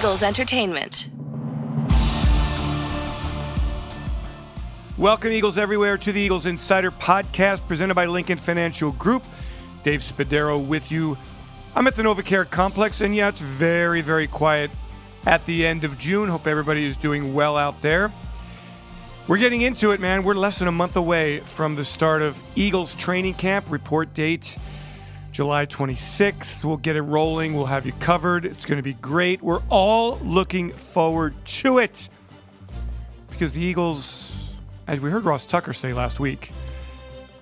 Eagles Entertainment. Welcome, Eagles everywhere, to the Eagles Insider Podcast presented by Lincoln Financial Group. Dave Spadaro with you. I'm at the NovaCare Complex, and yeah, it's very, very quiet at the end of June. Hope everybody is doing well out there. We're getting into it, man. We're less than a month away from the start of Eagles training camp. Report date July 26th. We'll get it rolling. We'll have you covered. It's going to be great. We're all looking forward to it because the Eagles, as we heard Ross Tucker say last week,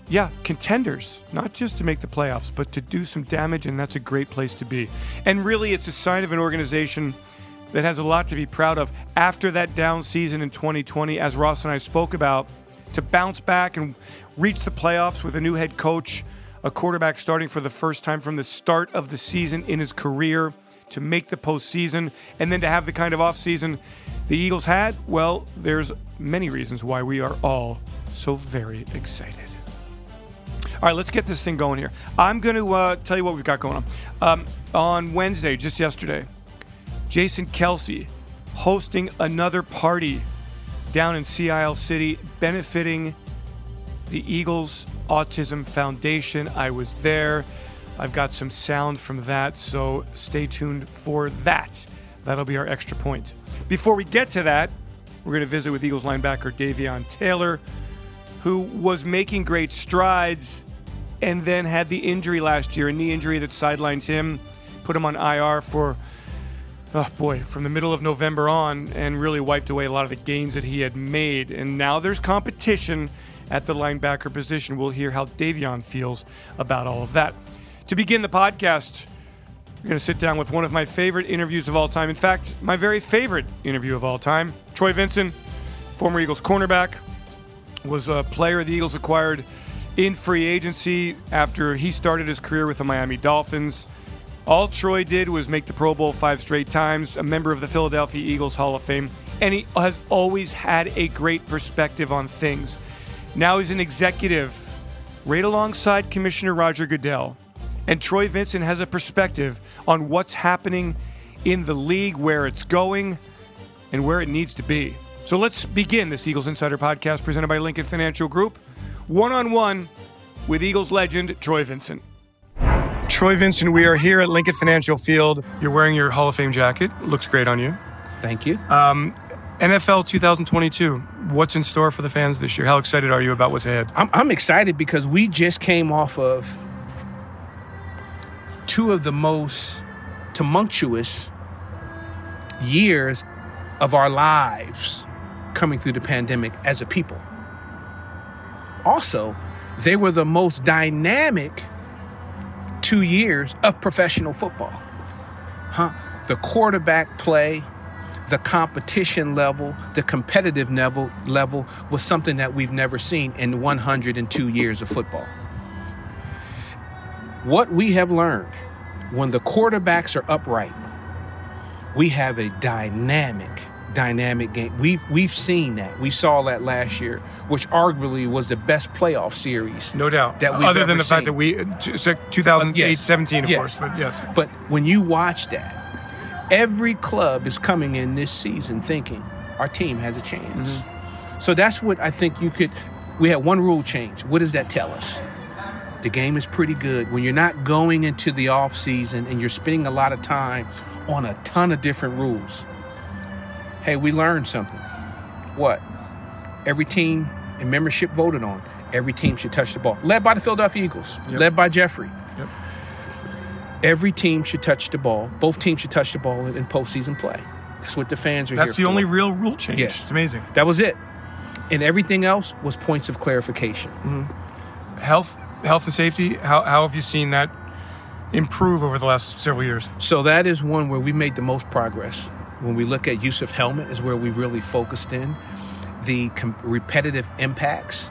yeah, contenders, not just to make the playoffs, but to do some damage, and that's a great place to be. And really, it's a sign of an organization that has a lot to be proud of after that down season in 2020, as Ross and I spoke about, to bounce back and reach the playoffs with a new head coach, a quarterback starting for the first time from the start of the season in his career, to make the postseason, and then to have the kind of offseason the Eagles had. Well, there's many reasons why we are all so very excited. All right, let's get this thing going here. I'm going to uh, tell you what we've got going on. Um, on Wednesday, just yesterday, Jason Kelce hosting another party down in Sea Isle City benefiting the Eagles Autism Foundation. I was there. I've got some sound from that, so stay tuned for that. That'll be our extra point. Before we get to that, we're going to visit with Eagles linebacker Davion Taylor, who was making great strides and then had the injury last year, a knee injury that sidelined him, put him on IR for oh boy, from the middle of November on, and really wiped away a lot of the gains that he had made. And now there's competition at the linebacker position. We'll hear how Davion feels about all of that. To begin the podcast, we're going to sit down with one of my favorite interviews of all time. In fact, my very favorite interview of all time. Troy Vincent, former Eagles cornerback, was a player the Eagles acquired in free agency after he started his career with the Miami Dolphins. All Troy did was make the Pro Bowl five straight times, a member of the Philadelphia Eagles Hall of Fame, and he has always had a great perspective on things. Now he's an executive right alongside Commissioner Roger Goodell. And Troy Vincent has a perspective on what's happening in the league, where it's going, and where it needs to be. So let's begin this Eagles Insider podcast presented by Lincoln Financial Group, one on one with Eagles legend Troy Vincent. Troy Vincent, we are here at Lincoln Financial Field. You're wearing your Hall of Fame jacket. Looks great on you. Thank you. Um, NFL 2022. What's in store for the fans this year? How excited are you about what's ahead? I'm, I'm excited because we just came off of two of the most tumultuous years of our lives coming through the pandemic as a people. Also, they were the most dynamic two years of professional football. Huh? The quarterback play, the competition level, the competitive level, level was something that we've never seen in 102 years of football. What we have learned when the quarterbacks are upright, we have a dynamic, dynamic game. We've we've seen that. We saw that last year, which arguably was the best playoff series. No doubt. That we've Other than the fact that we, uh, it's like 2008, Yes. 17, of Yes. course, but yes. But when you watch that, every club is coming in this season thinking our team has a chance. Mm-hmm. So that's what I think you could. We had one rule change. What does that tell us? The game is pretty good when you're not going into the off season and you're spending a lot of time on a ton of different rules. Hey, we learned something. What? Every team and membership voted on. Every team should touch the ball. Led by the Philadelphia Eagles. Yep. Led by Jeffrey. Yep. Every team should touch the ball. Both teams should touch the ball in, in postseason play. That's what the fans are here That's the for. only real rule change. Yes. It's amazing. That was it. And everything else was points of clarification. Health, health and safety. How, how have you seen that improve over the last several years? So that is one where we made the most progress. When we look at use of helmet, is where we've really focused in. The com- repetitive impacts,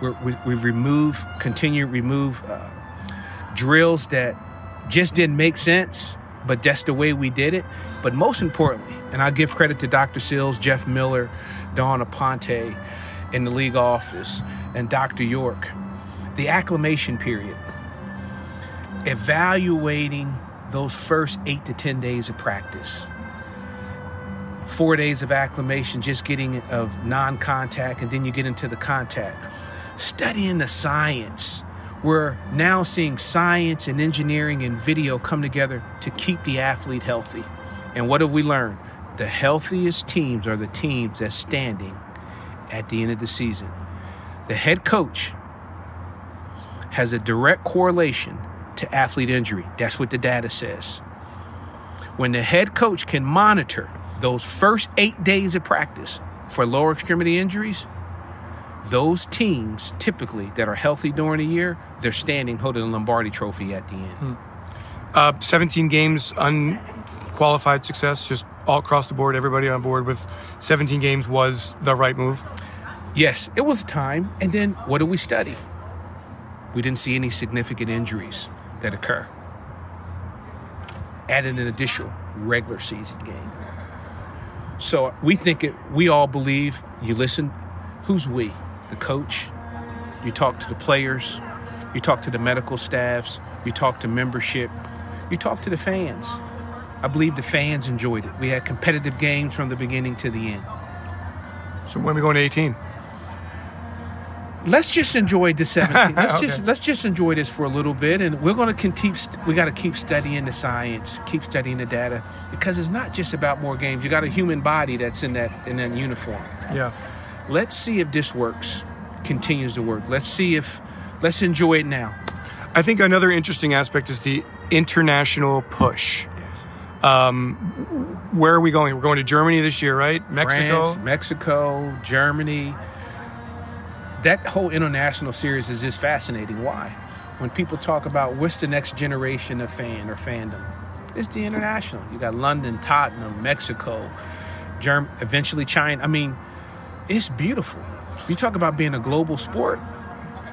we're, we, we've removed, continue remove uh, drills that just didn't make sense, but that's the way we did it. But most importantly, and I give credit to Dr. Sills, Jeff Miller, Dawn Aponte in the league office, and Dr. York, the acclimation period evaluating those first eight to 10 days of practice. four days of acclimation, just getting of non contact, and then you get into the contact. Studying the science. We're now seeing science and engineering and video come together to keep the athlete healthy. And what have we learned? The healthiest teams are the teams that's standing at the end of the season. The head coach has a direct correlation to athlete injury. That's what the data says. When the head coach can monitor those first eight days of practice for lower extremity injuries, those teams typically that are healthy during the year, they're standing holding the Lombardi trophy at the end. Hmm. Uh, 17 games, unqualified success, just all across the board, everybody on board with 17 games was the right move. Yes, it was time. And then what do we study? We didn't see any significant injuries that occur. Added an additional regular season game. So we think it, we all believe you listen. Who's we? The coach. You talk to the players. You talk to the medical staffs. You talk to membership. You talk to the fans. I believe the fans enjoyed it. We had competitive games from the beginning to the end. So when are we going to 18? let's just enjoy the 17. Let's okay. just let's just enjoy this for a little bit, and we're going to keep. We got to keep studying the science, keep studying the data, because it's not just about more games. You got a human body that's in that in that uniform. Yeah. Let's see if this works, continues to work. Let's see if let's enjoy it now. I think another interesting aspect is the international push. Um, where are we going? We're going to Germany this year, right? Mexico, France, Mexico, Germany that whole international series is just fascinating. Why? When people talk about what's the next generation of fan or fandom, it's the international. You got London, Tottenham, Mexico, Germ, eventually China. I mean, it's beautiful. You talk about being a global sport.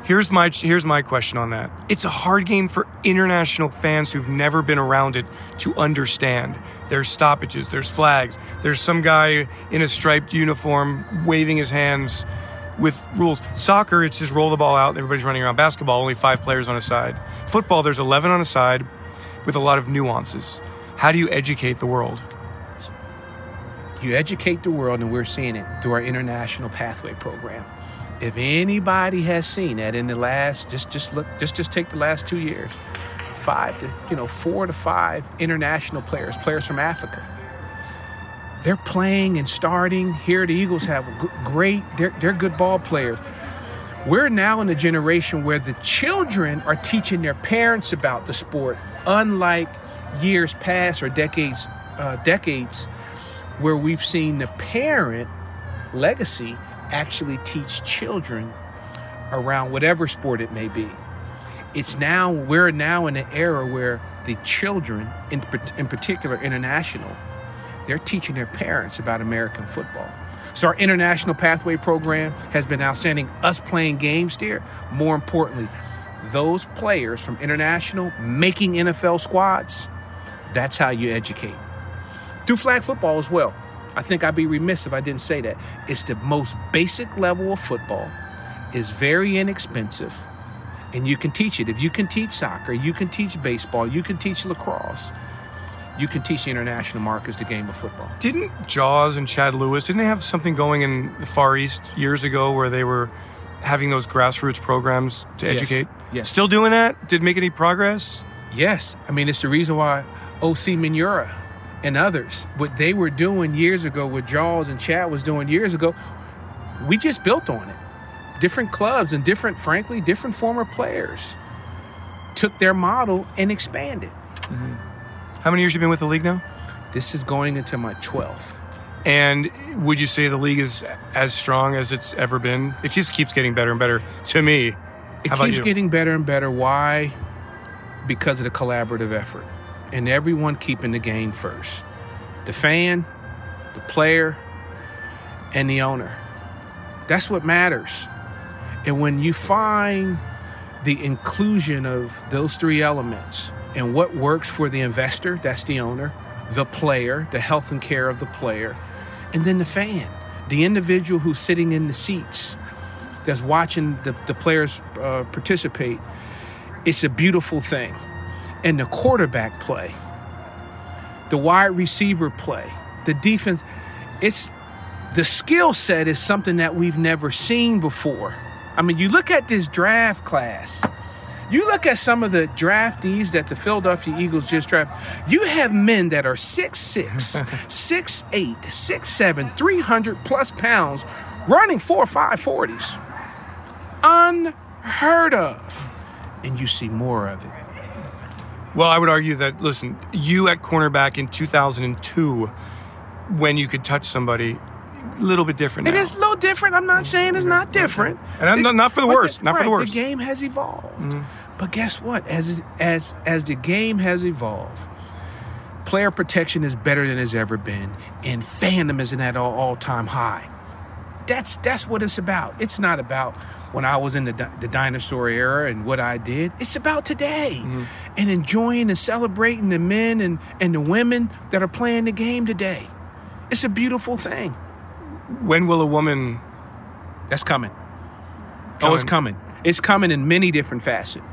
Here's my here's my question on that. It's a hard game for international fans who've never been around it to understand. There's stoppages, there's flags, there's some guy in a striped uniform waving his hands with rules. Soccer, it's just roll the ball out and everybody's running around. Basketball, only five players on a side. Football, there's 11 on a side with a lot of nuances. How do you educate the world? You educate the world, and we're seeing it through our international pathway program. If anybody has seen that in the last, just just look, just just take the last two years, five to you know four to five international players, players from Africa, they're playing and starting. Here, the Eagles have great, they're, they're good ball players. We're now in a generation where the children are teaching their parents about the sport, unlike years past or decades, uh, decades, where we've seen the parent legacy actually teach children around whatever sport it may be. It's now we're now in an era where the children, in, in particular international, they're teaching their parents about American football. So our international pathway program has been outstanding. Us playing games there, more importantly, those players from international making NFL squads, that's how you educate. Through flag football as well. I think I'd be remiss if I didn't say that. It's the most basic level of football. Is very inexpensive. And you can teach it. If you can teach soccer, you can teach baseball, you can teach lacrosse you can teach the international markets the game of football. Didn't Jaws and Chad Lewis, didn't they have something going in the Far East years ago where they were having those grassroots programs to educate? Yes. Still doing that? Did make any progress? Yes. I mean, it's the reason why Osi Umenyiora and others, what they were doing years ago, what Jaws and Chad was doing years ago, we just built on it. Different clubs and different, frankly, different former players took their model and expanded. Mm-hmm. How many years you been with the league now? This is going into my 12th. And would you say the league is as strong as it's ever been? It just keeps getting better and better to me. It keeps getting better and better. Why? Because of the collaborative effort and everyone keeping the game first. The fan, the player, and the owner. That's what matters. And when you find the inclusion of those three elements, and what works for the investor, that's the owner, the player, the health and care of the player, and then the fan, the individual who's sitting in the seats that's watching the, the players uh, participate. It's a beautiful thing. And the quarterback play, the wide receiver play, the defense, it's the skill set is something that we've never seen before. I mean, you look at this draft class. You look at some of the draftees that the Philadelphia Eagles just drafted. You have men that are 6'6, 6'8, 6'7, 300 plus pounds running four or five 40s. Unheard of. And you see more of it. Well, I would argue that, listen, you at cornerback in 2002, when you could touch somebody, a little bit different. It now. is a little different. I'm not saying it's not different. And I'm not- not for the worst, not for the worst. The game has evolved. Mm-hmm. But guess what? As as as the game has evolved, player protection is better than it's ever been, and fandom is at all all time high. That's that's what it's about. It's not about when I was in the di- the dinosaur era and what I did. It's about today mm-hmm. and enjoying and celebrating the men and and the women that are playing the game today. It's a beautiful thing. when will a woman That's coming. Oh, it's Coming. coming. It's coming in many different facets.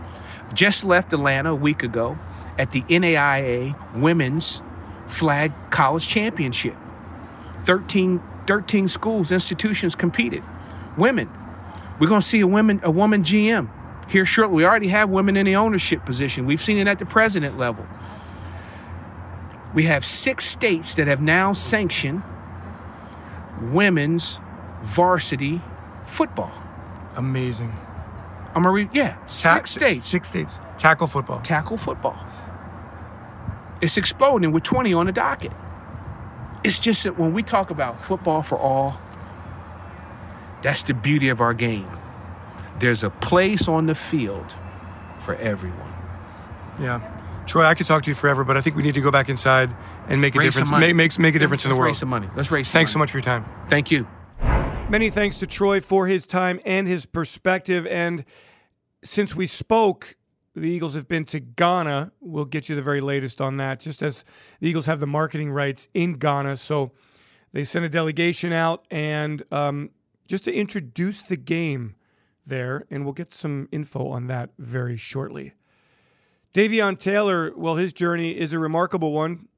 Just left Atlanta a week ago at the NAIA Women's Flag College Championship. 13, 13 schools, institutions competed. Women. We're going to see a women a woman GM here shortly. We already have women in the ownership position. We've seen it at the president level. We have six states that have now sanctioned women's varsity football. amazing I'm gonna read. Yeah, Ta- six states Six states tackle football. tackle football. It's exploding with 20 on the docket. It's just that when we talk about football for all, that's the beauty of our game. There's a place on the field for everyone. Yeah, Troy, I could talk to you forever, but I think we need to go back inside and make a Raise some difference. money. Make make a difference Let's in the raise world. Raise some money. Let's raise. Some Thanks so much for your time. Thank you. Many thanks to Troy for his time and his perspective. And since we spoke, the Eagles have been to Ghana. We'll get you the very latest on that, just as the Eagles have the marketing rights in Ghana. So they sent a delegation out and um, just to introduce the game there. And we'll get some info on that very shortly. Davion Taylor, well, his journey is a remarkable one.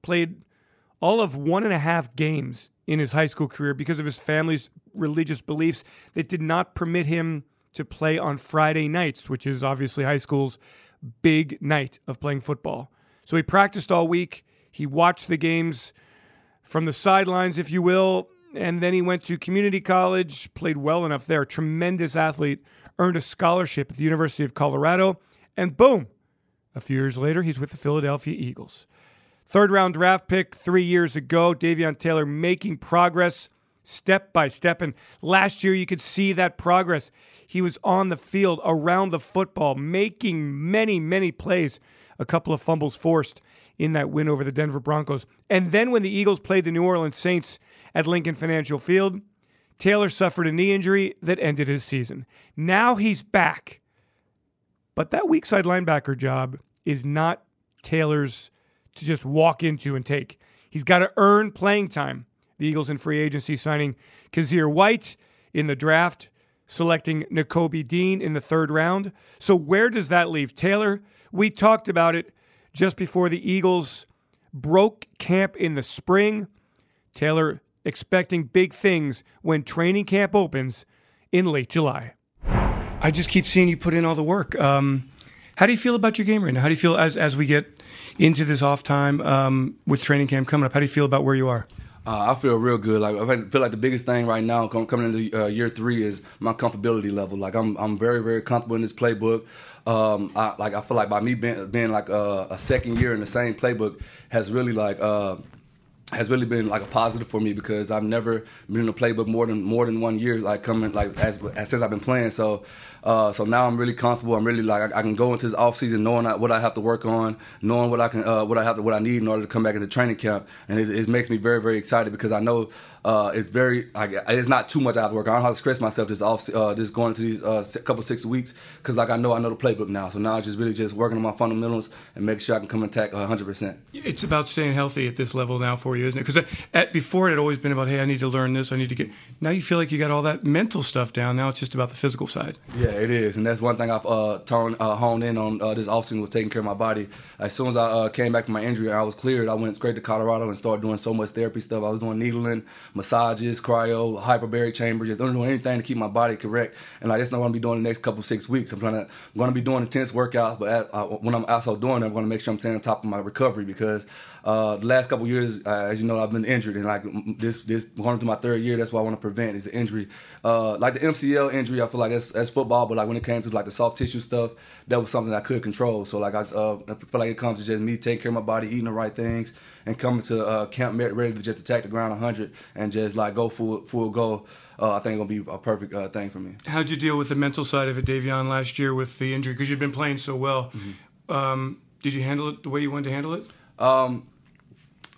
Played all of one and a half games in his high school career because of his family's religious beliefs that did not permit him to play on Friday nights, which is obviously high school's big night of playing football. So he practiced all week. He watched the games from the sidelines, if you will, and then he went to community college, played well enough there. Tremendous athlete, earned a scholarship at the University of Colorado, and boom, a few years later, he's with the Philadelphia Eagles. Third round draft pick three years ago. Davion Taylor making progress step by step. And last year, you could see that progress. He was on the field, around the football, making many, many plays. A couple of fumbles forced in that win over the Denver Broncos. And then when the Eagles played the New Orleans Saints at Lincoln Financial Field, Taylor suffered a knee injury that ended his season. Now he's back. But that weak side linebacker job is not Taylor's to just walk into and take. He's got to earn playing time. The Eagles in free agency signing Kyzir White in the draft, selecting Nakobe Dean in the third round. So where does that leave Taylor? We talked about it just before the Eagles broke camp in the spring. Taylor expecting big things when training camp opens in late July. I just keep seeing you put in all the work. Um, how do you feel about your game right now? How do you feel as as we get into this off time um, with training camp coming up? How do you feel about where you are? Uh, I feel real good. Like I feel like the biggest thing right now com- coming into uh, year three is my comfortability level. Like I'm I'm very very comfortable in this playbook. Um, I, like I feel like by me being, being like a, a second year in the same playbook has really like. Uh, has really been like a positive for me because I've never been in a playbook more than more than one year, like coming like as, as since I've been playing. So, uh, so now I'm really comfortable. I'm really like I, I can go into this off season knowing I, what I have to work on, knowing what I can, uh, what I have to, what I need in order to come back into training camp, and it, it makes me very very excited because I know uh, it's very it's not too much I have to work on. I don't have to stress myself this off uh, this going into these uh, couple six weeks because like I know I know the playbook now. So now I just really just working on my fundamentals and making sure I can come and attack 100. percent It's about staying healthy at this level now for you. you, isn't it? Because at before it had always been about, hey, I need to learn this, I need to get. Now you feel like you got all that mental stuff down. Now it's just about the physical side. Yeah, it is, and that's one thing I've uh, toned, uh, honed in on uh, this offseason was taking care of my body. As soon as I uh, came back from my injury and I was cleared, I went straight to Colorado and started doing so much therapy stuff. I was doing needling, massages, cryo, hyperbaric chamber, just doing anything to keep my body correct. And like that's not what I'm gonna be doing the next couple six weeks. I'm trying to, I'm gonna be doing intense workouts, but at, uh, when I'm also doing it, I'm gonna make sure I'm staying on top of my recovery because uh, the last couple years, uh, as you know, I've been injured, and like this, this going into my third year, that's what I want to prevent is the injury. Uh, like the MCL injury, I feel like that's, that's football, but like when it came to like the soft tissue stuff, that was something I could control. So like I, uh, I feel like it comes to just me taking care of my body, eating the right things, and coming to uh, camp ready to just attack the ground 100 and just like go full full go. Uh, I think it's gonna be a perfect uh, thing for me. How'd you deal with the mental side of it, Davion, last year with the injury? Because you've been playing so well. Mm-hmm. Um, did you handle it the way you wanted to handle it? Um,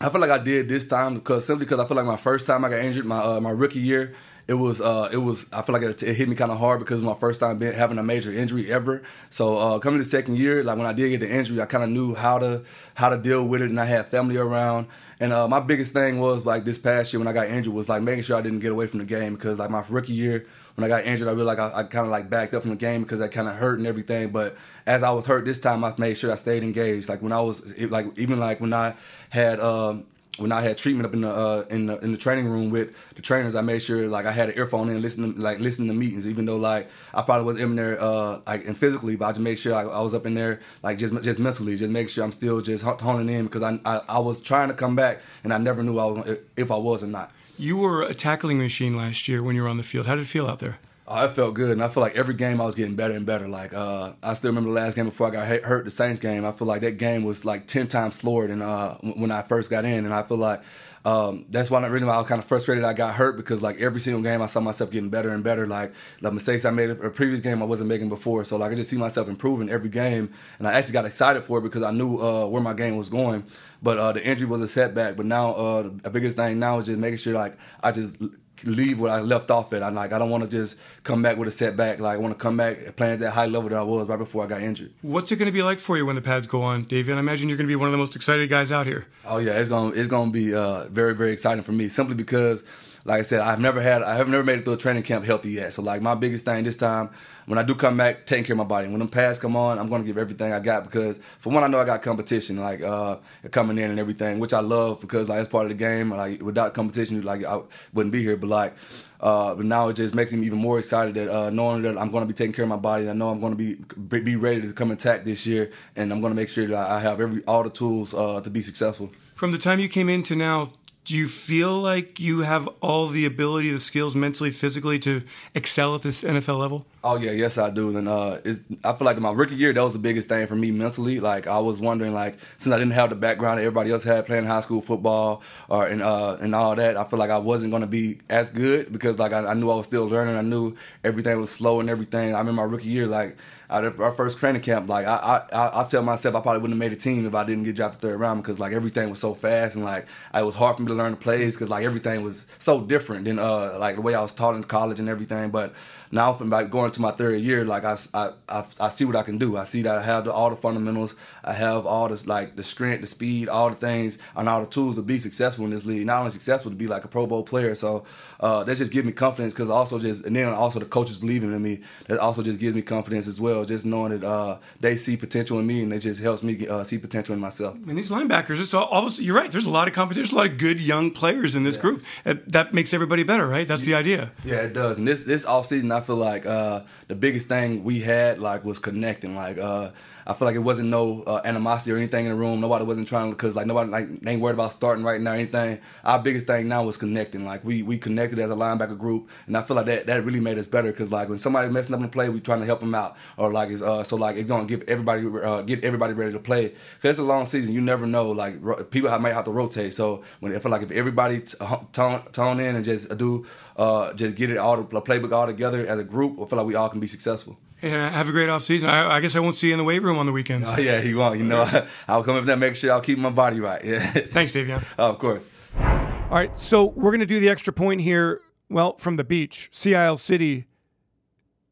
I feel like I did this time because simply because I feel like my first time I got injured, my uh, my rookie year, it was uh, it was I feel like it, it hit me kind of hard because it was my first time being, having a major injury ever. So uh, coming to the second year, like when I did get the injury, I kind of knew how to how to deal with it, and I had family around. And uh, my biggest thing was like this past year when I got injured was like making sure I didn't get away from the game because like my rookie year when I got injured, I realized like I, I kind of like backed up from the game because I kind of hurt and everything. But as I was hurt this time, I made sure I stayed engaged. Like when I was like even like when I had um, when I had treatment up in the uh, in the in the training room with the trainers, I made sure like I had an earphone in, listening like listening to meetings, even though like I probably wasn't in there uh, like and physically, but I just made sure I, I, was up in there like just just mentally, just make sure I'm still just honing in because I, I, I was trying to come back and I never knew I was if I was or not. You were a tackling machine last year when you were on the field. How did it feel out there? Oh, it felt good, and I feel like every game I was getting better and better. Like uh, I still remember the last game before I got hurt, the Saints game. I feel like that game was like ten times slower than uh, when I first got in, and I feel like um, that's why I'm really I was kind of frustrated I got hurt because like every single game I saw myself getting better and better. Like the mistakes I made a previous game I wasn't making before, so like I just see myself improving every game, and I actually got excited for it because I knew uh, where my game was going. But uh, the injury was a setback. But now uh, the biggest thing now is just making sure like I just leave where I left off at. I'm like I don't want to just come back with a setback. Like I want to come back playing at that high level that I was right before I got injured. What's it going to be like for you when the pads go on, David? I imagine you're going to be one of the most excited guys out here. Oh yeah, it's gonna it's gonna be uh, very very exciting for me simply because. Like I said, I've never had, I have never made it through a training camp healthy yet. So like my biggest thing this time, when I do come back, taking care of my body. When them pads come on, I'm gonna give everything I got because for one, I know I got competition like uh, coming in and everything, which I love because like it's part of the game. Like without competition, like I wouldn't be here. But like uh, but now it just makes me even more excited that uh, knowing that I'm to be taking care of my body. I know I'm to be be ready to come attack this year, and I'm to make sure that I have every all the tools uh, to be successful. From the time you came in to now, do you feel like you have all the ability, the skills, mentally, physically, to excel at this NFL level? Oh yeah, yes I do, and uh, I feel like in my rookie year that was the biggest thing for me mentally. Like I was wondering, like since I didn't have the background that everybody else had playing high school football or and uh, and all that, I feel like I wasn't going to be as good because like I, I knew I was still learning. I knew everything was slow and everything. I'm in my rookie year, like out of our first training camp, like I, I I tell myself I probably wouldn't have made a team if I didn't get drafted third round because like everything was so fast and like it was hard for me to learn the plays because like everything was so different than uh like the way I was taught in college and everything. But now by going to my third year, like I, I, I, I, see what I can do. I see that I have the, all the fundamentals. I have all this like the strength, the speed, all the things, and all the tools to be successful in this league. Not only successful to be like a Pro Bowl player. So uh, that just gives me confidence because also just and then also the coaches believing in me. That also just gives me confidence as well. Just knowing that uh, they see potential in me and it just helps me uh, see potential in myself. And these linebackers, it's all, obviously you're right. There's a lot of competition. There's a lot of good young players in this yeah. group. That makes everybody better, right? That's the idea. Yeah, it does. And this this offseason, I feel like uh, the biggest thing we had like was connecting. Like uh, I feel like it wasn't no uh, animosity or anything in the room. Nobody wasn't trying because like nobody like ain't worried about starting right now or anything. Our biggest thing now was connecting. Like we we connected as a linebacker group, and I feel like that that really made us better because like when somebody messing up in the play, we trying to help them out or like it's uh so like it's gonna give everybody uh, get everybody ready to play because it's a long season. You never know like ro- people might have to rotate. So when I feel like if everybody t- tone tone in and just do uh just get it all the playbook all together as a group, I feel like we all can be successful. Yeah, have a great off season. I, I, guess I won't see you in the weight room on the weekends. Oh yeah, he won't. You know, I'll come up there, make sure I'll keep my body right. Yeah. Thanks, Davion. Oh, of course. All right, so we're gonna do the extra point here. Well, from the beach, Sea Isle City,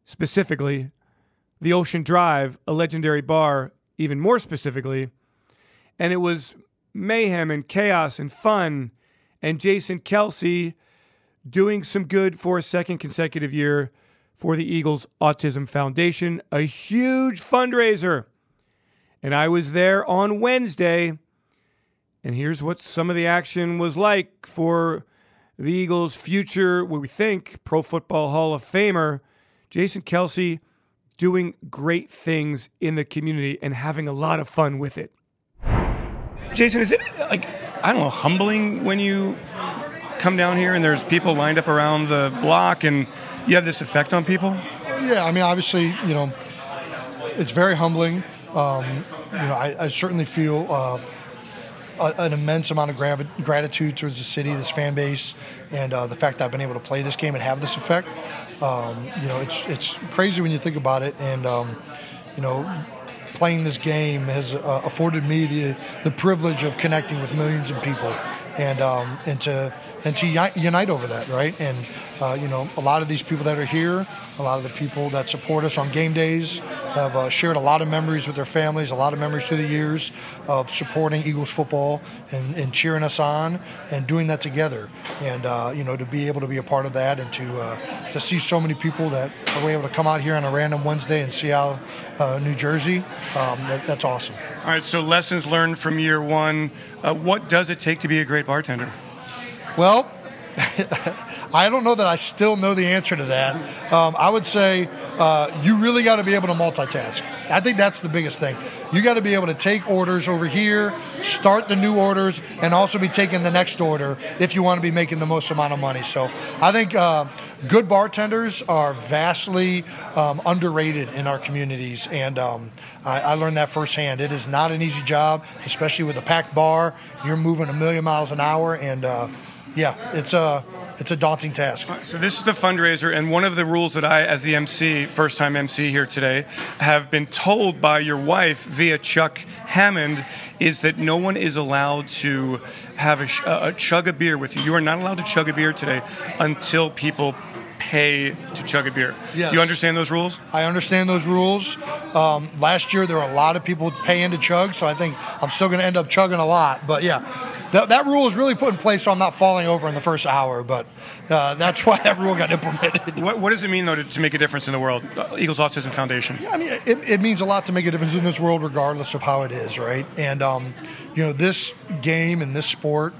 specifically, the Ocean Drive, a legendary bar, even more specifically, and it was mayhem and chaos and fun and Jason Kelce doing some good for a second consecutive year for the Eagles Autism Foundation, a huge fundraiser. And I was there on Wednesday. And here's what some of the action was like for the Eagles' future, what we think, Pro Football Hall of Famer, Jason Kelce, doing great things in the community and having a lot of fun with it. Jason, is it like, I don't know, humbling when you come down here and there's people lined up around the block and you have this effect on people? Yeah, I mean, obviously, you know, it's very humbling. Um, you know, I, I certainly feel uh, a, an immense amount of gratitude towards the city, this fan base, and uh, the fact that I've been able to play this game and have this effect. Um, you know, it's it's crazy when you think about it, and um, you know, playing this game has uh, afforded me the the privilege of connecting with millions of people, and um, and to and to unite over that, right? And uh, you know, a lot of these people that are here, a lot of the people that support us on game days, have uh, shared a lot of memories with their families, a lot of memories through the years of supporting Eagles football and, and cheering us on and doing that together. And uh, you know, to be able to be a part of that and to uh, to see so many people that are able to come out here on a random Wednesday in Sea Isle, uh, New Jersey, um, that, that's awesome. All right, so lessons learned from year one. Uh, what does it take to be a great bartender? Well, I don't know that I still know the answer to that. Um, I would say uh, you really got to be able to multitask. I think that's the biggest thing. You got to be able to take orders over here, start the new orders, and also be taking the next order if you want to be making the most amount of money. So I think uh, good bartenders are vastly um, underrated in our communities, and um, I, I, learned that firsthand. It is not an easy job, especially with a packed bar. You're moving a million miles an hour, and uh, yeah, it's a it's a daunting task. So this is the fundraiser, and one of the rules that I, as the MC, first time MC here today, have been told by your wife via Chuck Hammond is that no one is allowed to have a, a chug a beer with you. You are not allowed to chug a beer today until people pay to chug a beer. Yes. Do you understand those rules? I understand those rules. Um, last year there were a lot of people paying to chug, so I think I'm still going to end up chugging a lot. But yeah, that, that rule is really put in place so I'm not falling over in the first hour, but uh, that's why that rule got implemented. What, what does it mean, though, to, to, make a difference in the world? Uh, Eagles Autism Foundation. Yeah, I mean, it, it, means a lot to make a difference in this world, regardless of how it is, right? And, um, you know, this game and this sport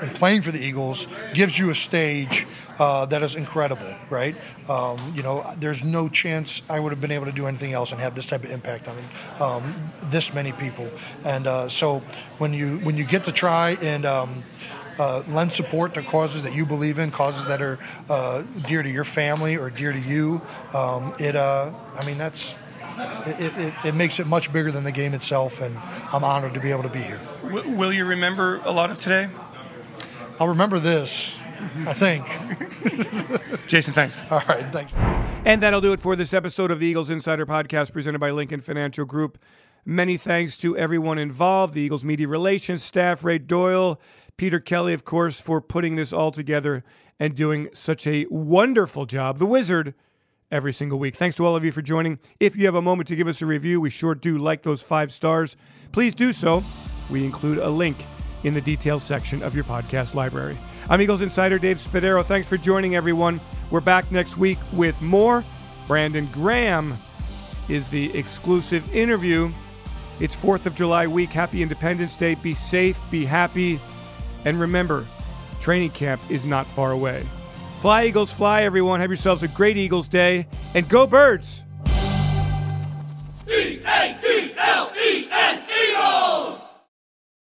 and playing for the Eagles gives you a stage uh, that is incredible, right? Um, you know, there's no chance I would have been able to do anything else and have this type of impact on um, this many people. And uh, so when you when you get to try and um, uh, lend support to causes that you believe in, causes that are uh, dear to your family or dear to you, um, it uh, I mean that's it, it, it, makes it much bigger than the game itself, and I'm honored to be able to be here. Will you remember a lot of today? I'll remember this. I think. Jason, thanks. All right, thanks. And that'll do it for this episode of the Eagles Insider Podcast presented by Lincoln Financial Group. Many thanks to everyone involved the Eagles media relations staff, Ray Doyle, Peter Kelly, of course, for putting this all together and doing such a wonderful job. The Wizard every single week. Thanks to all of you for joining. If you have a moment to give us a review, we sure do like those five stars. Please do so. We include a link in the details section of your podcast library. I'm Eagles insider Dave Spadaro. Thanks for joining everyone. We're back next week with more. Brandon Graham is the exclusive interview. It's 4th of July week. Happy Independence Day. Be safe, be happy, and remember, training camp is not far away. Fly Eagles, fly everyone. Have yourselves a great Eagles day and go birds. E A T L E S Eagles.